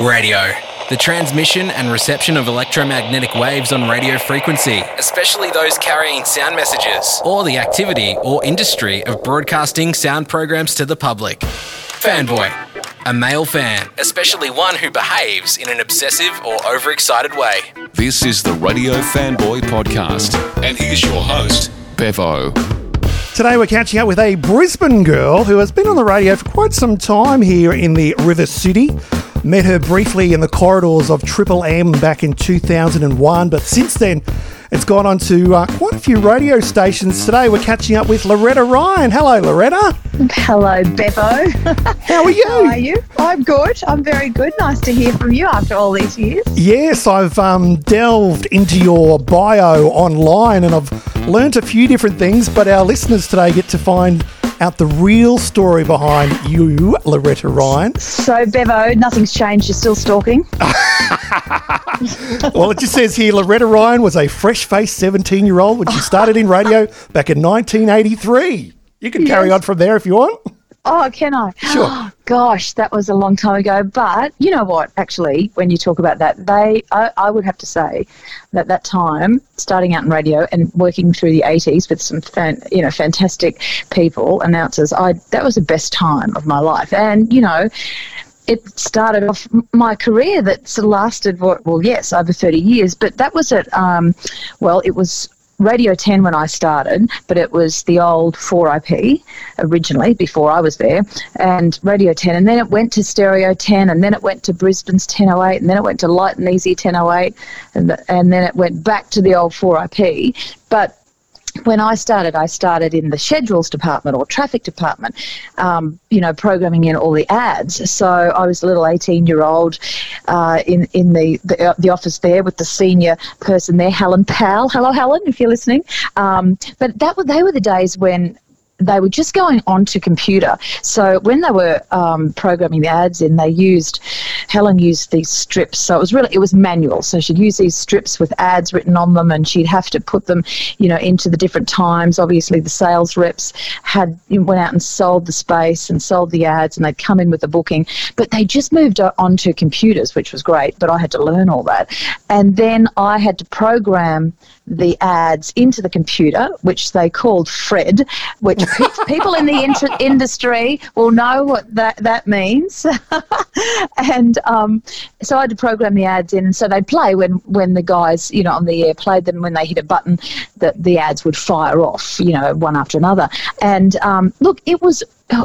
Radio. The transmission and reception of electromagnetic waves on radio frequency, especially those carrying sound messages, or the activity or industry of broadcasting sound programs to the public. Fanboy. A male fan, especially one who behaves in an obsessive or overexcited way. This is the Radio Fanboy Podcast, and here's your host, Bevo. Today we're catching up with a Brisbane girl who has been on the radio for quite some time here in the River City. Met her briefly in the corridors of Triple M back in 2001, but since then it's gone on to uh, quite a few radio stations. Today we're catching up with Loretta Ryan. Hello, Loretta. Hello, Bevo. How are you? How are you? I'm good. I'm very good. Nice to hear from you after all these years. Yes, I've um, delved into your bio online and I've learnt a few different things, but our listeners today get to find out the real story behind you, Loretta Ryan. So, Bevo, nothing's changed. You're still stalking. well, it just says here Loretta Ryan was a fresh faced 17 year old when she started in radio back in 1983. You can carry Yes. on from there if you want. Oh, can I? Sure. Gosh, that was a long time ago. But you know what? Actually, when you talk about that, they, I, I would have to say that that time, starting out in radio and working through the 80s with some, fan, you know, fantastic people, announcers, I that was the best time of my life. And you know, it started off my career that lasted what well yes over 30 years but that was at um, well it was radio 10 when i started but it was the old 4ip originally before i was there and radio 10 and then it went to stereo 10 and then it went to brisbane's 1008 and then it went to light and easy 1008 and, the, and then it went back to the old 4ip but when I started, I started in the schedules department or traffic department, um, you know, programming in all the ads. So I was a little 18 year old uh, in, in the, the, uh, the office there with the senior person there, Helen Powell. Hello, Helen, if you're listening. Um, but that were, they were the days when they were just going onto computer. So when they were um, programming the ads in, they used Helen used these strips. So it was really it was manual. So she'd use these strips with ads written on them, and she'd have to put them, you know, into the different times. Obviously, the sales reps had went out and sold the space and sold the ads, and they'd come in with the booking. But they just moved onto computers, which was great. But I had to learn all that, and then I had to program the ads into the computer, which they called Fred, which people in the inter- industry will know what that, that means. and um, so I had to program the ads in, so they'd play when, when the guys, you know, on the air played them. When they hit a button, the, the ads would fire off, you know, one after another. And um, look, it was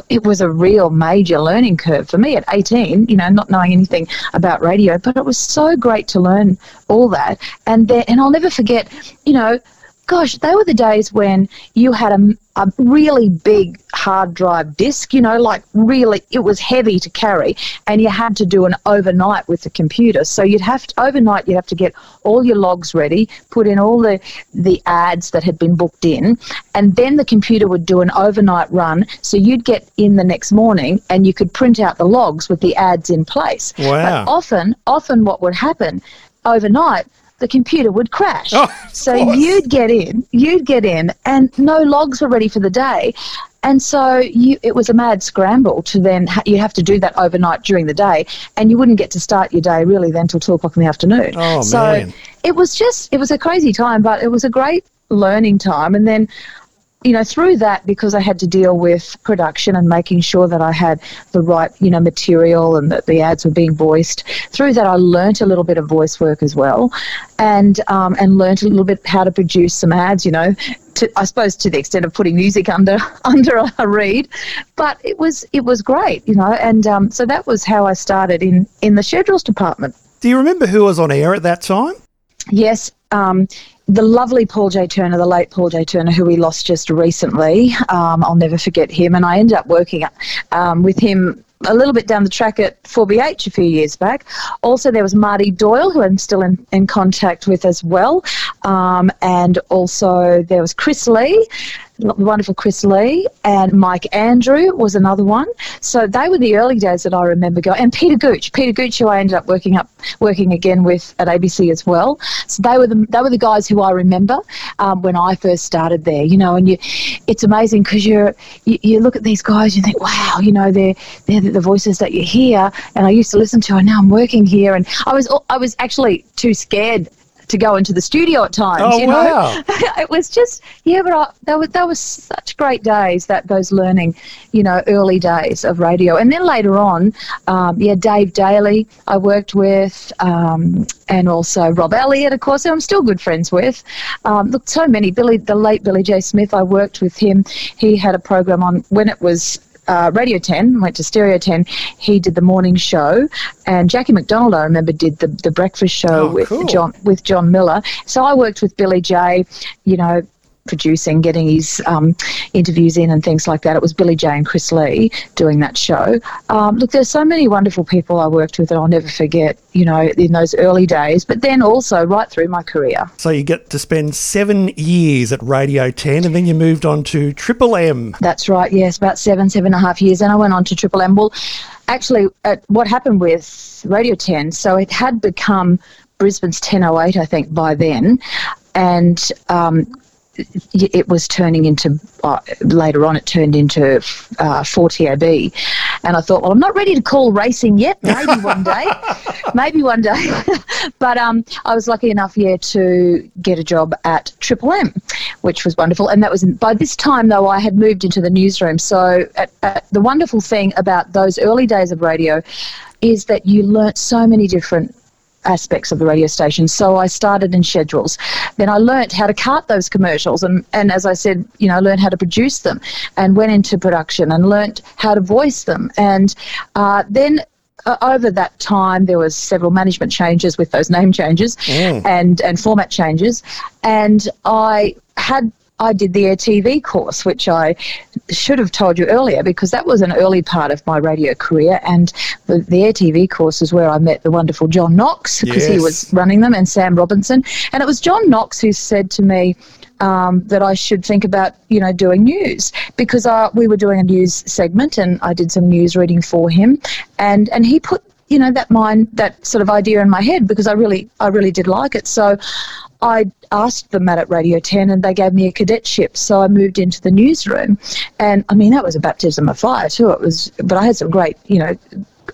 it was a real major learning curve for me at 18, you know, not knowing anything about radio, but it was so great to learn all that. And then, and I'll never forget, you know, gosh, they were the days when you had a, a really big hard drive disk, you know, like really, it was heavy to carry, and you had to do an overnight with the computer. So you'd have to, overnight, you'd have to get all your logs ready, put in all the, the ads that had been booked in, and then the computer would do an overnight run. So you'd get in the next morning and you could print out the logs with the ads in place. Wow. But often, often what would happen overnight, the computer would crash. Oh, so course. you'd get in, you'd get in, and no logs were ready for the day. And so you, it was a mad scramble to then ha- you have to do that overnight during the day, and you wouldn't get to start your day really then till two o'clock in the afternoon. Oh, so man. it was just it was a crazy time, but it was a great learning time. And then you know, through that, because I had to deal with production and making sure that I had the right, you know, material and that the ads were being voiced. Through that, I learnt a little bit of voice work as well, and um, and learnt a little bit how to produce some ads. You know, to, I suppose to the extent of putting music under under a read, but it was it was great, you know, and um, so that was how I started in in the schedules department. Do you remember who was on air at that time? Yes, um, the lovely Paul J. Turner, the late Paul J. Turner, who we lost just recently. Um, I'll never forget him. And I ended up working um, with him a little bit down the track at 4BH a few years back. Also, there was Marty Doyle, who I'm still in, in contact with as well. Um, and also, there was Chris Lee. The wonderful Chris Lee and Mike Andrew was another one. So they were the early days that I remember going. And Peter Gooch, Peter Gooch, who I ended up working up working again with at ABC as well. So they were the they were the guys who I remember um, when I first started there. You know, and you, it's amazing because you're you, you look at these guys, you think, wow, you know, they're they're the voices that you hear, and I used to listen to, and now I'm working here, and I was I was actually too scared to go into the studio at times. Oh, you know? wow. it was just yeah, but I, that was that was such great days. That those learning, you know, early days of radio, and then later on, um, yeah, Dave Daly I worked with, um, and also Rob Elliott, of course, who I'm still good friends with. Um, look, so many. Billy, the late Billy J Smith, I worked with him. He had a program on when it was uh, Radio 10, went to Stereo 10. He did the morning show, and Jacki MacDonald, I remember, did the, the breakfast show Oh, with cool. John with John Miller. So I worked with Billy J, you know, producing, getting his um, interviews in and things like that. It was Billy J and Chris Lee doing that show. Um, look, there's so many wonderful people I worked with that I'll never forget, you know, in those early days, but then also right through my career. So you get to spend seven years at Radio 10 and then you moved on to Triple M. That's right. Yes, about seven, seven and a half years, and I went on to Triple M. Well, actually, what happened with Radio Ten? So it had become Brisbane's 1008, I think, by then, and. Um, it was turning into uh, later on. It turned into uh, 4TAB, and I thought, well, I'm not ready to call racing yet. Maybe one day, maybe one day. but um, I was lucky enough, yeah, to get a job at Triple M, which was wonderful. And that was by this time, though, I had moved into the newsroom. So at, at, the wonderful thing about those early days of radio is that you learnt so many different aspects of the radio station. So I started in schedules. Then I learnt how to cart those commercials and, and as I said, you know, learned how to produce them and went into production and learnt how to voice them. And uh, then uh, over that time, there was several management changes with those name changes and and format changes, and I had. I did the Air TV course, which I should have told you earlier because that was an early part of my radio career. And the, the Air TV course is where I met the wonderful John Knox because he was running them and Sam Robinson. And it was John Knox who said to me, um, that I should think about, you know, doing news because uh, we were doing a news segment and I did some news reading for him, and and he put you know that mind that sort of idea in my head because I really I really did like it. So I asked them at Radio 10 and they gave me a cadetship. So I moved into the newsroom. And I mean, that was a baptism of fire too. It was, but I had some great, you know,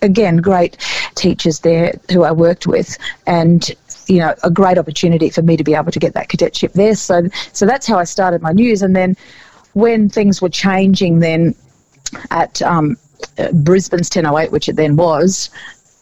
again, great teachers there who I worked with. And, you know, a great opportunity for me to be able to get that cadetship there. So, so that's how I started my news. And then when things were changing, then at um, uh, Brisbane's 1008, which it then was,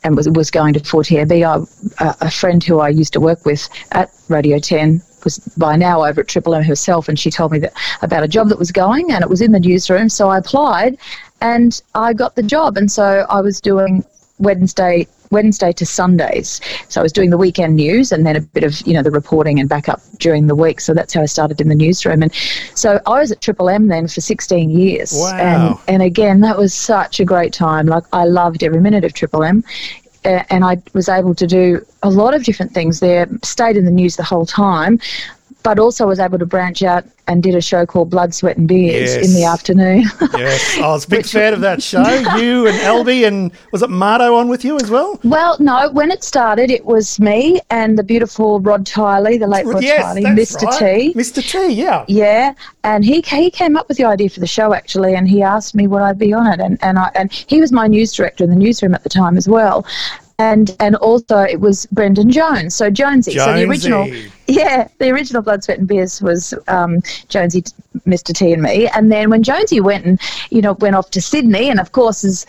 and was was going to 4TAB, I, uh, a friend who I used to work with at Radio 10 was by now over at Triple M herself, and she told me that about a job that was going, and it was in the newsroom. So I applied, and I got the job, and so I was doing Wednesday Wednesday to Sundays. So I was doing the weekend news and then a bit of, you know, the reporting and backup during the week. So that's how I started in the newsroom. And so I was at Triple M then for 16 years. Wow. And, and again, that was such a great time. Like I loved every minute of Triple M. Uh, and I was able to do a lot of different things there, stayed in the news the whole time, but also was able to branch out and did a show called Blood, Sweat and Beers Yes. in the afternoon. Yes, oh, I was a big fan of that show. You and Elby and was it Mardo on with you as well? Well, no. When it started, it was me and the beautiful Rod Tiley, the late Rod yes, Tiley, Mr. right. T. Mr. T, yeah. Yeah, and he he came up with the idea for the show actually, and he asked me would I be on it, and and I and he was my news director in the newsroom at the time as well. And, and also it was Brendan Jones, so Jonesy. So the original, yeah, the original Blood, Sweat and Beers was um, Jonesy, Mr. T, and me. And then when Jonesy went and you know went off to Sydney, and of course is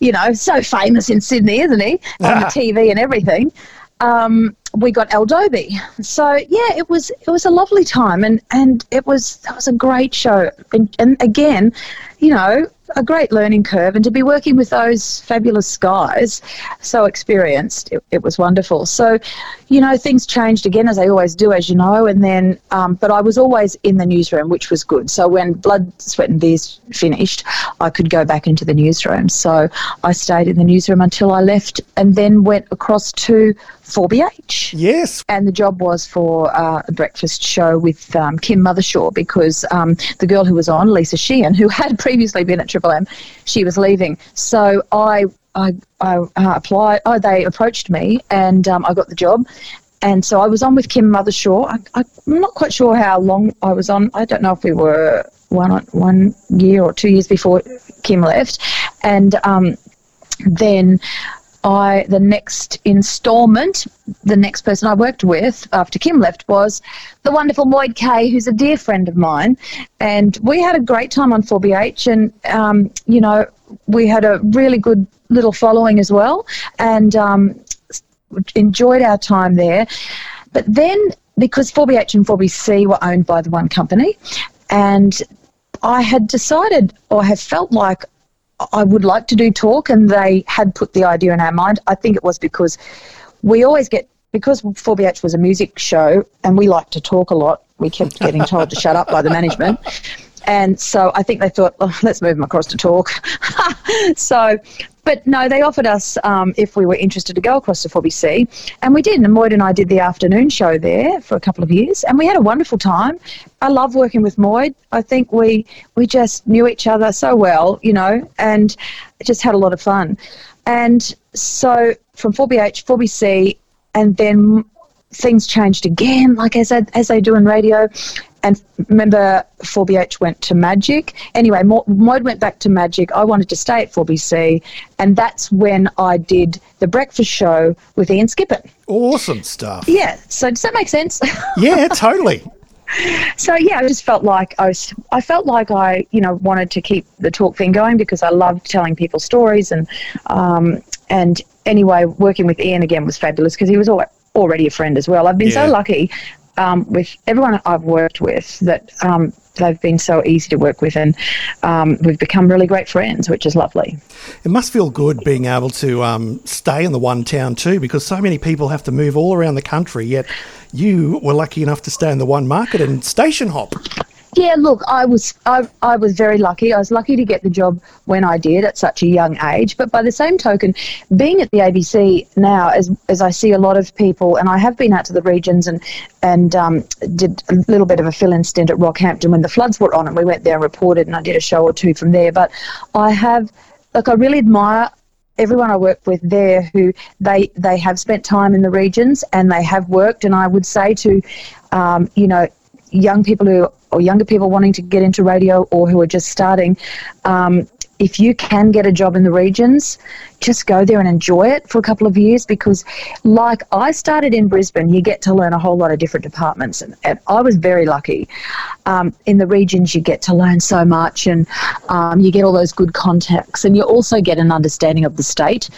you know so famous in Sydney, isn't he, on the TV and everything. Um, we got El Dobie. So yeah, it was it was a lovely time, and and it was that was a great show. And, and again, you know, a great learning curve, and to be working with those fabulous guys, so experienced, it, it was wonderful. So, you know, things changed again as they always do, as you know, and then, um, but I was always in the newsroom, which was good. So when Blood, Sweat, and Beers finished, I could go back into the newsroom. So I stayed in the newsroom until I left, and then went across to 4BH. Yes. And the job was for uh, a breakfast show with um, Kim Mothershaw because um, the girl who was on, Lisa Sheehan, who had previously been at Triple M, she was leaving. So I, I, I uh, applied, oh, they approached me and um, I got the job. And so I was on with Kim Mothershaw. I, I'm not quite sure how long I was on. I don't know if we were one one year or two years before Kim left. And um, then I the next instalment, the next person I worked with after Kim left was the wonderful Moid Kay, who's a dear friend of mine, and we had a great time on 4BH, and um, you know we had a really good little following as well, and um, enjoyed our time there. But then because 4BH and 4BC were owned by the one company, and I had decided or have felt like I would like to do talk, and they had put the idea in our mind. I think it was because we always get because 4BH was a music show and we like to talk a lot. We kept getting told to shut up by the management. And so I think they thought, oh, let's move them across to talk. so, but no, they offered us um, if we were interested to go across to 4BC, and we did. And Moid and I did the afternoon show there for a couple of years, and we had a wonderful time. I love working with Moid. I think we we just knew each other so well, you know, and just had a lot of fun. And so from 4BH, 4BC, and then things changed again, like as as they do in radio. And remember, 4BH went to Magic. Anyway, Moid went back to Magic. I wanted to stay at 4BC, and that's when I did the breakfast show with Ian Skippen. Awesome stuff. Yeah. So does that make sense? Yeah, totally. so yeah, I just felt like I was, I felt like I, you know, wanted to keep the talk thing going because I loved telling people stories and, um, and anyway, working with Ian again was fabulous because he was already a friend as well. I've been yeah. so lucky um, with everyone I've worked with that um, they've been so easy to work with, and um, we've become really great friends, which is lovely. It must feel good being able to um, stay in the one town too, because so many people have to move all around the country. Yet you were lucky enough to stay in the one market and station hop. Yeah, look, I was I, I was very lucky. I was lucky to get the job when I did at such a young age. But by the same token, being at the ABC now, as as I see a lot of people, and I have been out to the regions and and um, did a little bit of a fill-in stint at Rockhampton when the floods were on, and we went there and reported, and I did a show or two from there. But I have, like, I really admire everyone I work with there who they they have spent time in the regions and they have worked and I would say to um, you know young people who or younger people wanting to get into radio or who are just starting, um, if you can get a job in the regions, just go there and enjoy it for a couple of years because, like I started in Brisbane, you get to learn a whole lot of different departments, and, and I was very lucky. Um, in the regions, you get to learn so much, and um, you get all those good contacts, and you also get an understanding of the state,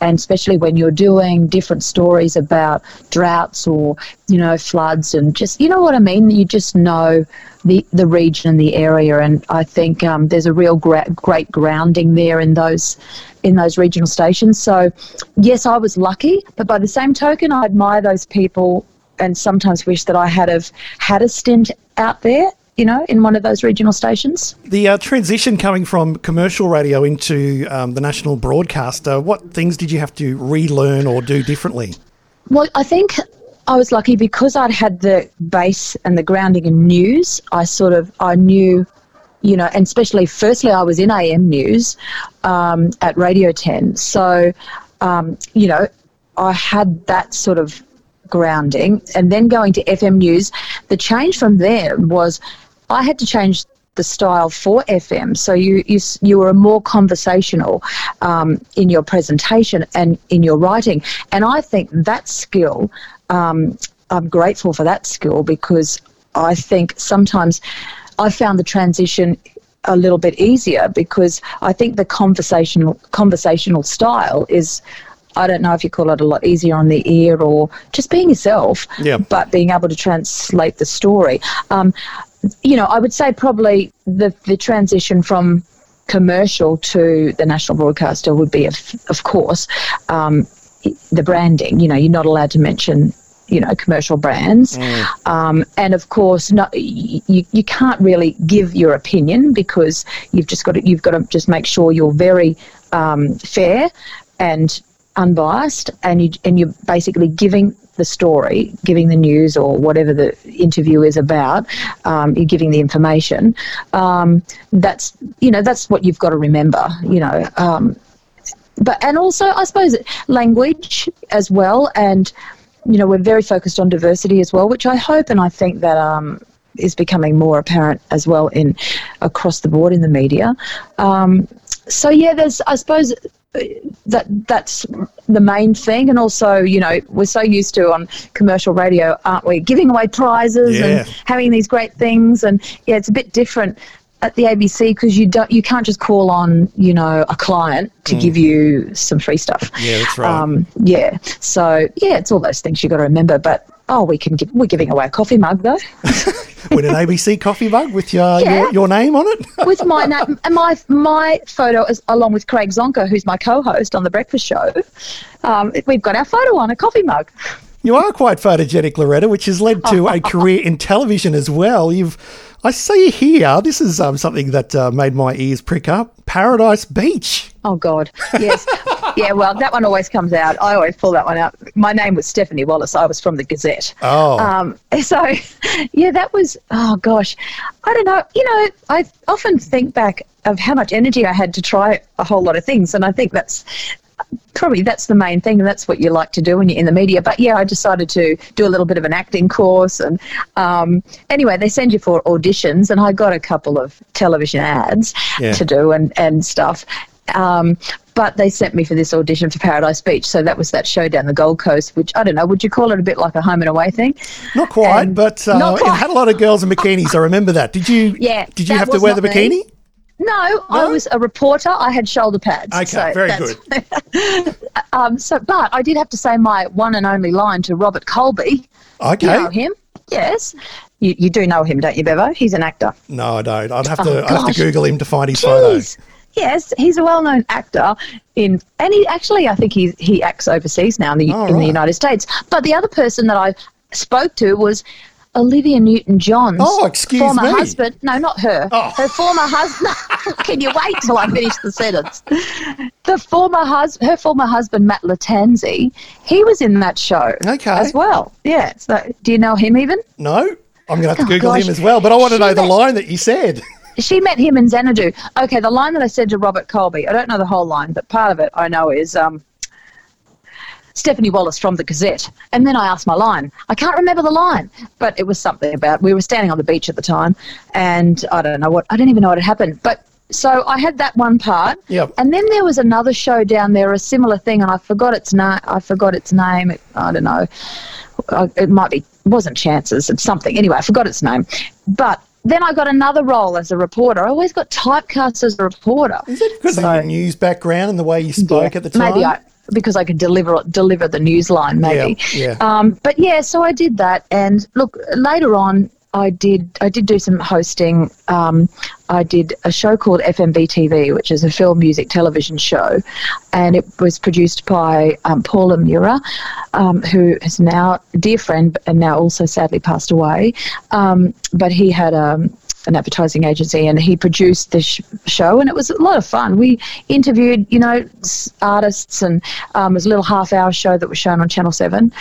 and especially when you're doing different stories about droughts or you know floods, and just you know what I mean. You just know the, the region and the area. And I think um, there's a real gra- great grounding there in those in those regional stations. So, yes, I was lucky, but by the same token, I admire those people and sometimes wish that I had have had a stint out there. You know, in one of those regional stations. The uh, transition coming from commercial radio into um, the national broadcaster, what things did you have to relearn or do differently? Well, I think I was lucky because I'd had the base and the grounding in news. I sort of I knew, you know, and especially firstly I was in AM news um, at Radio Ten, so um, you know I had that sort of grounding, and then going to FM news. The change from there was I had to change the style for FM. So you you, you were more conversational um, in your presentation and in your writing. And I think that skill um, I'm grateful for that skill because I think sometimes I found the transition a little bit easier because I think the conversational conversational style is I don't know if you call it a lot easier on the ear or just being yourself, yeah. but being able to translate the story. Um, you know, I would say probably the the transition from commercial to the national broadcaster would be, of, of course, um, the branding. You know, you're not allowed to mention you know commercial brands. Um, and of course not, you, you can't really give your opinion because you've just got to you've got to just make sure you're very um, fair and unbiased and you and you're basically giving the story giving the news or whatever the interview is about um, you're giving the information. Um, that's you know that's what you've got to remember you know um, but and also I suppose language as well and you know, we're very focused on diversity as well, which I hope and I think that um, is becoming more apparent as well in across the board in the media. Um, so yeah, there's I suppose that that's the main thing, and also you know we're so used to on commercial radio, aren't we, giving away prizes Yeah. and having these great things, and yeah, it's a bit different at the ABC because you don't you can't just call on you know a client to give you some free stuff. Yeah, that's right. Um, yeah, so yeah, it's all those things you've got to remember. But oh, we can give, we're giving away a coffee mug though With an ABC coffee mug with your, Yeah. your, your name on it. with my name and my my photo is along with Craig Zonca, who's my co-host on the Breakfast Show. Um, we've got our photo on a coffee mug. You are quite photogenic, Loretta, which has led to a career in television as well. You've, I see here, this is um, something that uh, made my ears prick up. Paradise Beach. Oh God, yes, yeah. Well, that one always comes out. I always pull that one out. My name was Stephanie Wallace. I was from the Gazette. Oh. Um, so, yeah, that was. Oh gosh, I don't know. You know, I often think back of how much energy I had to try a whole lot of things, and I think that's probably that's the main thing and that's what you like to do when you're in the media but yeah i decided to do a little bit of an acting course and um, anyway they send you for auditions and i got a couple of television ads Yeah. to do and, and stuff um, but they sent me for this audition for Paradise Beach, so that was that show down the Gold Coast, which I don't know. Would you call it a bit like a home and away thing? Not quite, And- but uh, Not it had a lot of girls in bikinis. I remember that. Did you? Yeah, Did you have to wear the bikini? me. Bikini? No, I was a reporter. I had shoulder pads. Okay, so very that's- um, so, but I did have to say my one and only line to Robert Colby. Okay. You know him? Yes. You, you do know him, don't you, Bevo? He's an actor. No, I don't. I'd have to. Oh, I'd have to. Google him to find his photo. Yes, he's a well-known actor in, and he actually, I think he he acts overseas now in the Oh, in right. the United States. But the other person that I spoke to was Olivia Newton-John's Oh, excuse former me. husband. No, not her. Oh. Her former husband. Can you wait till I finish the sentence? The former husband, her former husband, Matt Lattanzi, he was in that show Okay. as well. Yeah. So, do you know him even? No, I'm going to have to Oh, Google gosh. him as well. But I want to She know the line that you said. she met him in Xanadu. Okay, the line that I said to Robert Colby, I don't know the whole line, but part of it I know is um, Stephanie Wallace from the Gazette. And then I asked my line. I can't remember the line, but it was something about we were standing on the beach at the time, and I don't know what I don't even know what had happened, but. So I had that one part, Yep. and then there was another show down there, a similar thing, and I forgot its name. I forgot its name. I don't know. It might be it wasn't Chances. It's something. Anyway, I forgot its name. But then I got another role as a reporter. I always got typecast as a reporter. Is it because of So- your news background and the way you spoke Yeah, at the time? Maybe I because I could deliver deliver the news line. Maybe. Yeah, yeah. Um, but yeah, so I did that, and look later on. I did. I did do some hosting. Um, I did a show called FMB TV, which is a film, music, television show, and it was produced by um, Paula Mura, um, who is now a dear friend and now also sadly passed away. Um, but he had um, an advertising agency and he produced this sh- show and it was a lot of fun. We interviewed, you know, artists and um, it was a little half hour show that was shown on Channel 7.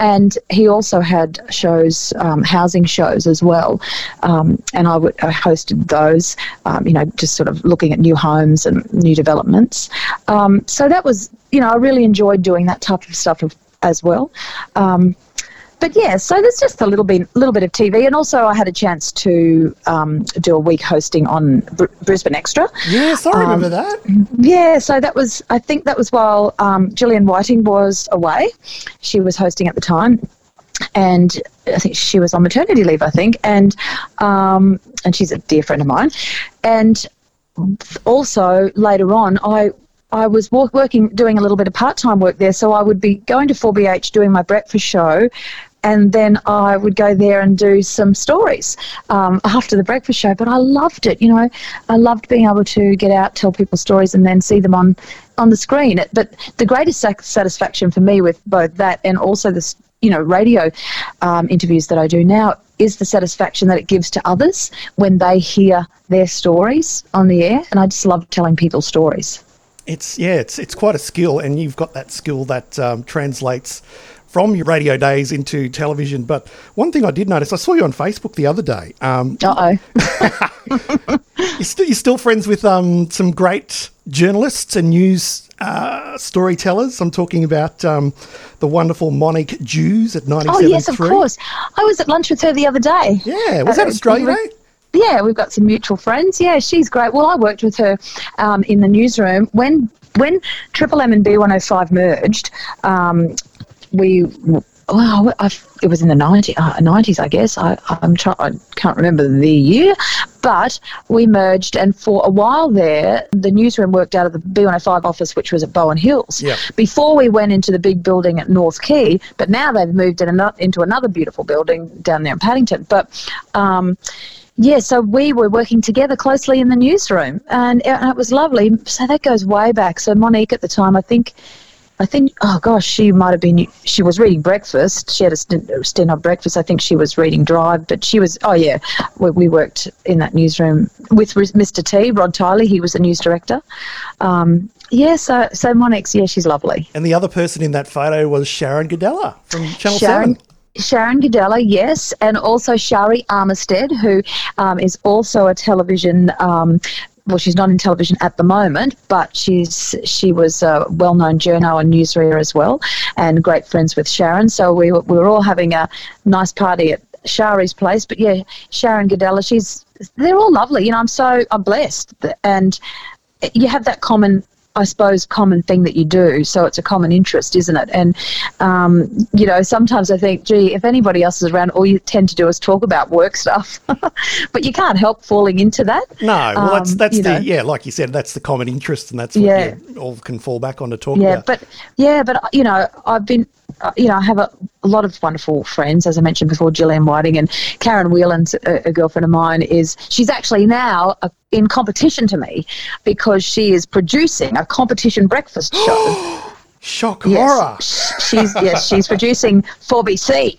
And he also had shows, um, housing shows as well. Um, and I, hosted those, um, you know, just sort of looking at new homes and new developments. Um, so that was, you know, I really enjoyed doing that type of stuff as well. Um, but yeah, so there's just a little bit, little bit of TV, and also I had a chance to um, do a week hosting on Br- Brisbane Extra. Yes, I Um, remember that. Yeah, so that was, I think that was while um, Gillian Whiting was away. She was hosting at the time. And I think she was on maternity leave, I think. And, um, and she's a dear friend of mine. And also later on, I I was wo- working, doing a little bit of part time work there. So I would be going to 4BH doing my breakfast show, and then I would go there and do some stories um, after the breakfast show. But I loved it. You know, I loved being able to get out, tell people stories, and then see them on on the screen. But the greatest satisfaction for me with both that and also this, you know, radio um, interviews that I do now is the satisfaction that it gives to others when they hear their stories on the air. And I just love telling people stories. It's yeah, it's it's quite a skill, and you've got that skill that um, translates from your radio days into television. But one thing I did notice, I saw you on Facebook the other day. Um, uh oh. you're, still, you're still friends with um, some great journalists and news uh, storytellers. I'm talking about um, the wonderful Monique Jews at 97.3. Oh, yes, of course. I was at lunch with her the other day. Yeah, was that uh, Australia Day? Yeah, we've got some mutual friends. Yeah, she's great. Well, I worked with her um, in the newsroom when when Triple M and B105 merged. Um, we well, I've, it was in the 90, uh, 90s, I guess. I, I'm try, I can't remember the year, but we merged, and for a while there, the newsroom worked out of the B105 office, which was at Bowen Hills. Yep. Before we went into the big building at North Quay, but now they've moved in another, into another beautiful building down there in Paddington. But um, yeah, so we were working together closely in the newsroom, and, and it was lovely. So that goes way back. So Monique at the time, I think I think, oh gosh, she might have been, she was reading breakfast. She had a stint, stint on breakfast. I think she was reading Drive, but she was, oh yeah, we, we worked in that newsroom with Mr. T, Rod Tiley. He was the news director. Um, yeah, so, so Monique's, yeah, she's lovely. And the other person in that photo was Sharon Ghidella from Channel Sharon, 7. Sharon Ghidella, yes, and also Shari Armistead, who um, is also a television um, well, she's not in television at the moment, but she's she was a well-known journo and newsreader as well, and great friends with Sharon. So we were, we were all having a nice party at Shari's place. But yeah, Sharon Ghidella, she's they're all lovely. You know, I'm so I'm blessed, and you have that common I suppose, common thing that you do. So it's a common interest, isn't it? And, um, you know, sometimes I think, gee, if anybody else is around, all you tend to do is talk about work stuff. but you can't help falling into that. No, well, that's, um, the, know. yeah, like you said, that's the common interest and that's what yeah. you all can fall back on to talk yeah, about. But, yeah, but, you know, I've been, Uh, you know, I have a, a, lot of wonderful friends, as I mentioned before, Gillian Whiting and Karen Whelan's a, a girlfriend of mine. Is she's actually now a, in competition to me because she is producing a competition breakfast show. Shock yes, horror! She's yes, she's producing 4BC.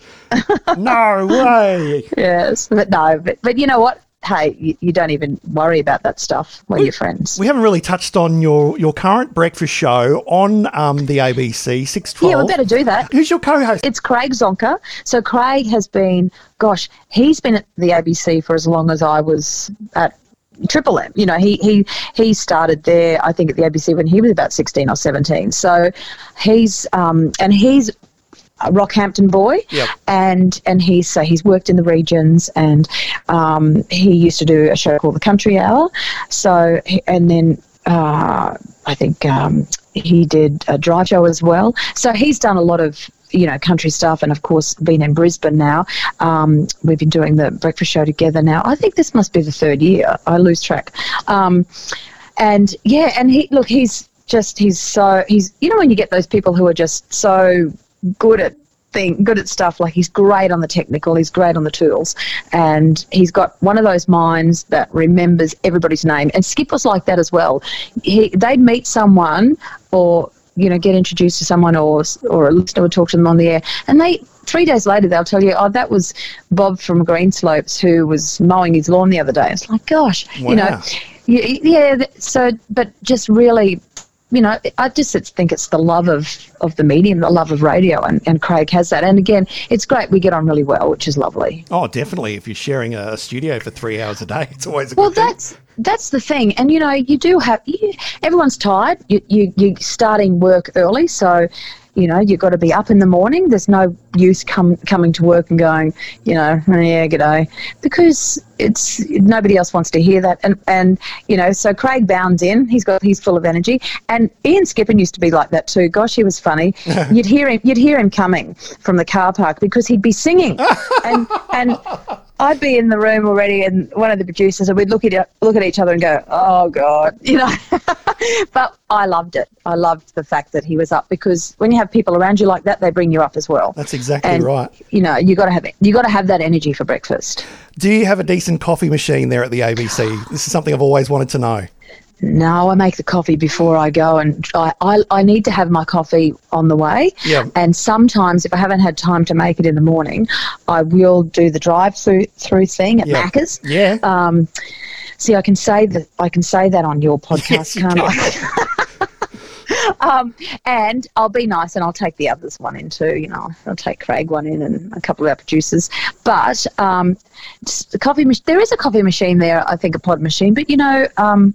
no way. yes, but no, but, but you know what? Hey, you, you, don't even worry about that stuff. We're we, your friends. We haven't really touched on your, your current breakfast show on um, the ABC, 612. Yeah, we better do that. Who's your co-host? It's Craig Zonca. So Craig has been, gosh, he's been at the ABC for as long as I was at Triple M. You know, he he he started there, I think, at the ABC when he was about sixteen or seventeen. So he's um, and he's Rockhampton boy, yep. and and he's so he's worked in the regions, and um, he used to do a show called The Country Hour. So and then uh, I think um, he did a drive show as well. So he's done a lot of you know country stuff, and of course been in Brisbane now. Um, we've been doing the breakfast show together now. I think this must be the third year. I lose track. Um, and yeah, and he look, he's just he's so he's you know when you get those people who are just so good at thing good at stuff like he's great on the technical he's great on the tools and he's got one of those minds that remembers everybody's name and skip was like that as well he, they'd meet someone or you know get introduced to someone or or a listener would talk to them on the air and they three days later they'll tell you oh that was bob from greenslopes who was mowing his lawn the other day it's like gosh wow. you know yeah, so but just really you know, I just think it's the love of, of the medium, the love of radio, and, and Craig has that. And again, it's great. We get on really well, which is lovely. Oh, definitely. If you're sharing a studio for three hours a day, it's always a good thing well. that's thing. that's the thing, and you know, you do have you, everyone's tired. You you you're starting work early, so you know, you've got to be up in the morning. There's no use come, coming to work and going, you know, yeah, g'day, because it's nobody else wants to hear that. And and you know, so Craig bounds in. He's got he's full of energy. And Ian Skippen used to be like that too. Gosh, he was funny. you'd hear him you'd hear him coming from the car park because he'd be singing, and and I'd be in the room already, and one of the producers, and we'd look at look at each other and go, "Oh God," you know. but I loved it. I loved the fact that he was up because when you have people around you like that, they bring you up as well. That's exactly and, right. You know, you got to have you got to have that energy for breakfast. Do you have a decent coffee machine there at the ABC? This is something I've always wanted to know. No, I make the coffee before I go, and I, I, I need to have my coffee on the way. Yeah. And sometimes, if I haven't had time to make it in the morning, I will do the drive-through through thing at Yeah. Macca's. Yeah. Um, see, I can say that I can say that on your podcast, Yes, can't can. I? um, and I'll be nice, and I'll take the others one in too. You know, I'll take Craig one in, and a couple of our producers. But um, the coffee mach- there is a coffee machine there. I think a pod machine, but you know. Um,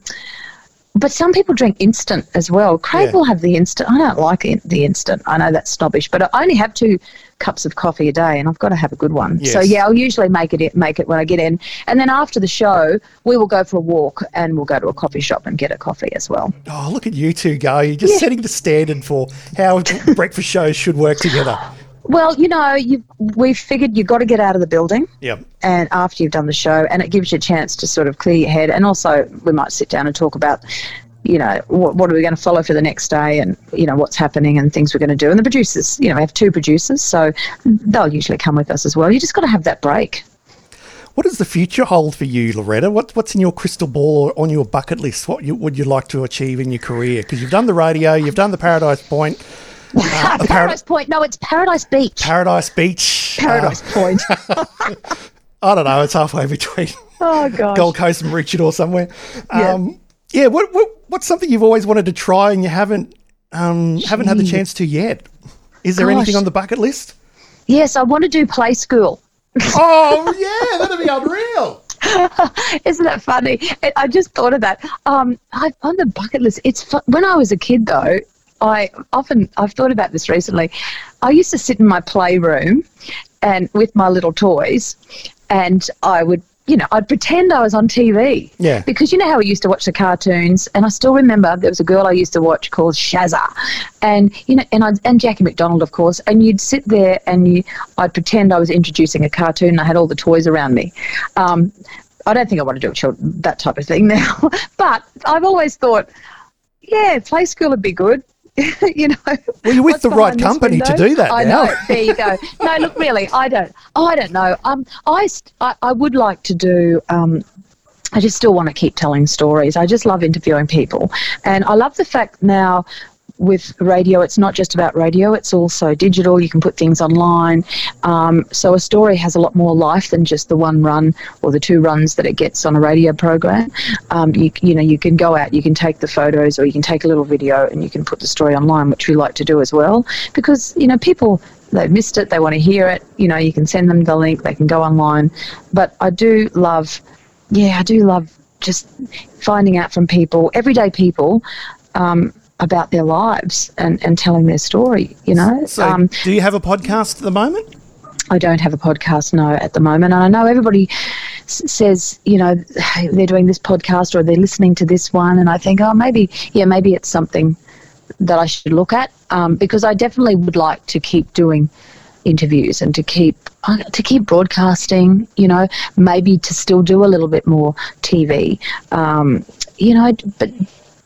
but some people drink instant as well. Craig Yeah. will have the instant. I don't like the instant. I know that's snobbish, but I only have two cups of coffee a day, and I've got to have a good one. So yeah, I'll usually make it make it when I get in, and then after the show, we will go for a walk and we'll go to a coffee shop and get a coffee as well. Oh, look at you two go. You're just Yeah. setting the standard for how breakfast shows should work together. Well, you know, you we've figured you've got to get out of the building. Yep. and after you've done the show, and it gives you a chance to sort of clear your head. And also, we might sit down and talk about, you know, what, what are we going to follow for the next day, and you know what's happening and things we're going to do. And the producers, you know, we have two producers, so they'll usually come with us as well. You just got to have that break. What does the future hold for you, Loretta? What, what's in your crystal ball or on your bucket list? What you, would you like to achieve in your career? Because you've done the radio, you've done the Paradise Point, uh, Parad- Paradise Point, no, it's Paradise Beach. Paradise Beach. Paradise Point. Uh, I don't know. It's halfway between oh gosh. Gold Coast and Richard or somewhere. Yeah. Um, yeah. What, what what's something you've always wanted to try and you haven't um, haven't had the chance to yet? Is there Gosh. anything on the bucket list? Yes, I want to do play school. Oh yeah, that'd be unreal. Isn't that funny? It, I just thought of that. Um, I, on the bucket list, it's fu- when I was a kid though. I often I've thought about this recently. I used to sit in my playroom and with my little toys, and I would. You know, I'd pretend I was on TV. Yeah. Because you know how we used to watch the cartoons, and I still remember there was a girl I used to watch called Shazza, and you know, and I and Jacki MacDonald, of course. And you'd sit there, and you, I'd pretend I was introducing a cartoon, and I had all the toys around me. Um, I don't think I want to do that type of thing now. but I've always thought, yeah, play school would be good. you know, Well, you're with the right company to do that I now. know. There you go. No, look, really, I don't. I don't know. Um, I, I, I would like to do. Um, I just still want to keep telling stories. I just love interviewing people, and I love the fact now with radio, it's not just about radio; it's also digital. You can put things online, um, so a story has a lot more life than just the one run or the two runs that it gets on a radio program. Um, you, you know, you can go out, you can take the photos, or you can take a little video, and you can put the story online, which we like to do as well, because you know people they've missed it, they want to hear it. You know, you can send them the link, they can go online. But I do love yeah, I do love just finding out from people, everyday people, um, about their lives and, and telling their story. You know, So, um, do you have a podcast at the moment? I don't have a podcast no at the moment, and I know everybody s- says you know they're doing this podcast or they're listening to this one, and I think oh maybe yeah maybe it's something that I should look at um, because I definitely would like to keep doing interviews and to keep to keep broadcasting. You know, maybe to still do a little bit more TV. Um, you know, but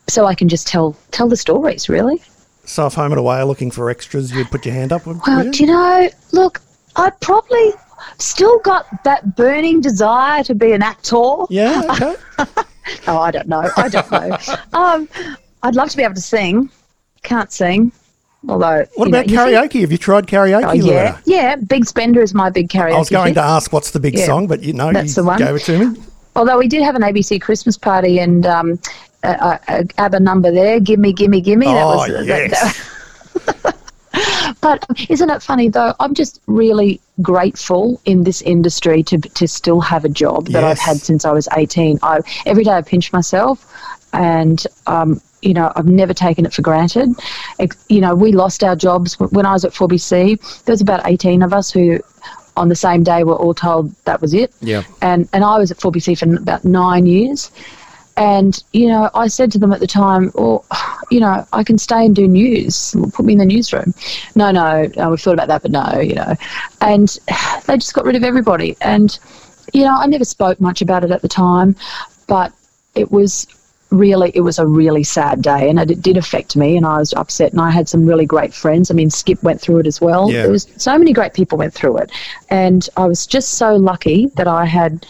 so I can just tell tell the stories really. So if home and away are looking for extras, you'd put your hand up. Well, you? do you know, look, I probably still got that burning desire to be an actor. yeah, okay. Oh, I don't know. I don't know. um, I'd love to be able to sing. Can't sing. Although, What know, about think- karaoke? Have you tried karaoke, Oh, yeah, Loretta? yeah. Big Spender is my big karaoke. I was going hit. to ask what's the big Yeah, song, but you know, that's you the one. gave it to me. Although we did have an ABC Christmas party and um, a, a, a ABBA number there. Gimme, gimme, gimme. That Oh, was that- yes. But um, isn't it funny though? I'm just really grateful in this industry to to still have a job that I've had since I was 18. I every day I pinch myself, and um, you know I've never taken it for granted. Ex- You know we lost our jobs when I was at 4BC. There was about 18 of us who. On the same day, were all told that was it. Yeah. And and I was at 4BC for about nine years, and, you know, I said to them at the time, well, you know, I can stay and do news. Put me in the newsroom. No, no, no we've thought about that, but no, you know. And they just got rid of everybody. And you know, I never spoke much about it at the time, but it was really it was a really sad day and it did affect me and I was upset and I had some really great friends. I mean Skip went through it as well. Yeah. There was so many great people went through it. And I was just so lucky that I had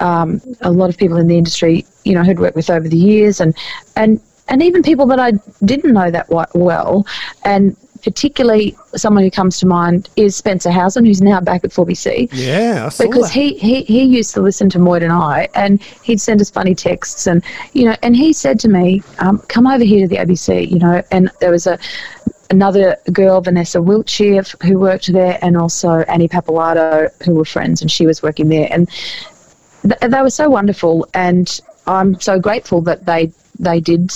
um, a lot of people in the industry, you know, who'd worked with over the years and and and even people that I didn't know that well. And particularly someone who comes to mind is Spencer Howson, who's now back at 4BC Yeah, I saw because that. he, he he used to listen to Moyd and I, and he'd send us funny texts, and you know, and he said to me, um, "Come over here to the ABC," you know, and there was a another girl, Vanessa Wiltshire, who worked there, and also Annie Papalato, who were friends, and she was working there, and th- they were so wonderful, and I'm so grateful that they they did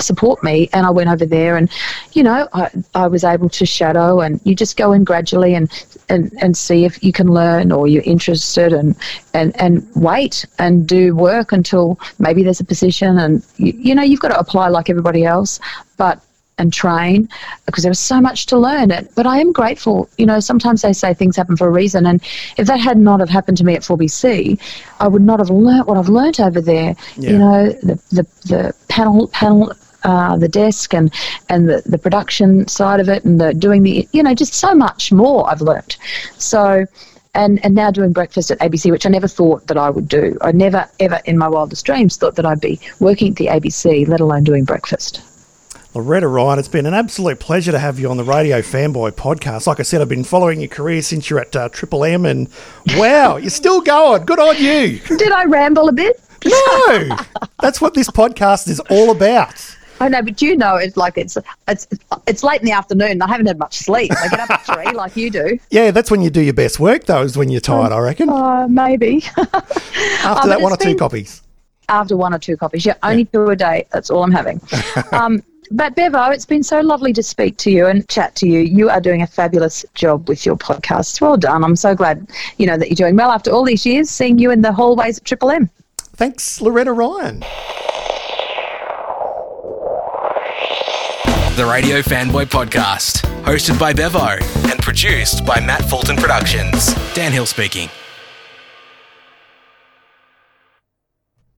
support me and I went over there and you know I, I was able to shadow and you just go in gradually and, and and see if you can learn or you're interested and and and wait and do work until maybe there's a position and you, you know you've got to apply like everybody else. But and train because there was so much to learn. But I am grateful. You know, sometimes they say things happen for a reason, and if that had not have happened to me at 4BC, I would not have learnt what I've learnt over there. Yeah. You know, the the, the panel panel. Uh, the desk and and the, the production side of it and the doing the you know just so much more I've learnt so and and now doing breakfast at ABC which I never thought that I would do I never ever in my wildest dreams thought that I'd be working at the ABC let alone doing breakfast Loretta Ryan, it's been an absolute pleasure to have you on the Radio Fanboy podcast. Like I said, I've been following your career since you're at uh, Triple M, and wow, you're still going. Good on you. did I ramble a bit No, that's what this podcast is all about. I know, but you know, it's like it's it's it's late in the afternoon. I haven't had much sleep. I get up at three, like you do. Yeah, that's when you do your best work, though, is when you're tired, I reckon. Uh, maybe After that, one or it's two been- copies. after one or two coffees. Yeah, only two a day. That's all I'm having. um, but Bevo, it's been so lovely to speak to you and chat to you. You are doing a fabulous job with your podcast. Well done. I'm so glad you know that you're doing well after all these years. Seeing you in the hallways at Triple M. Thanks, Loretta Ryan. The Radio Fanboy Podcast, hosted by Bevo and produced by Matt Fulton Productions. Dan Hill speaking.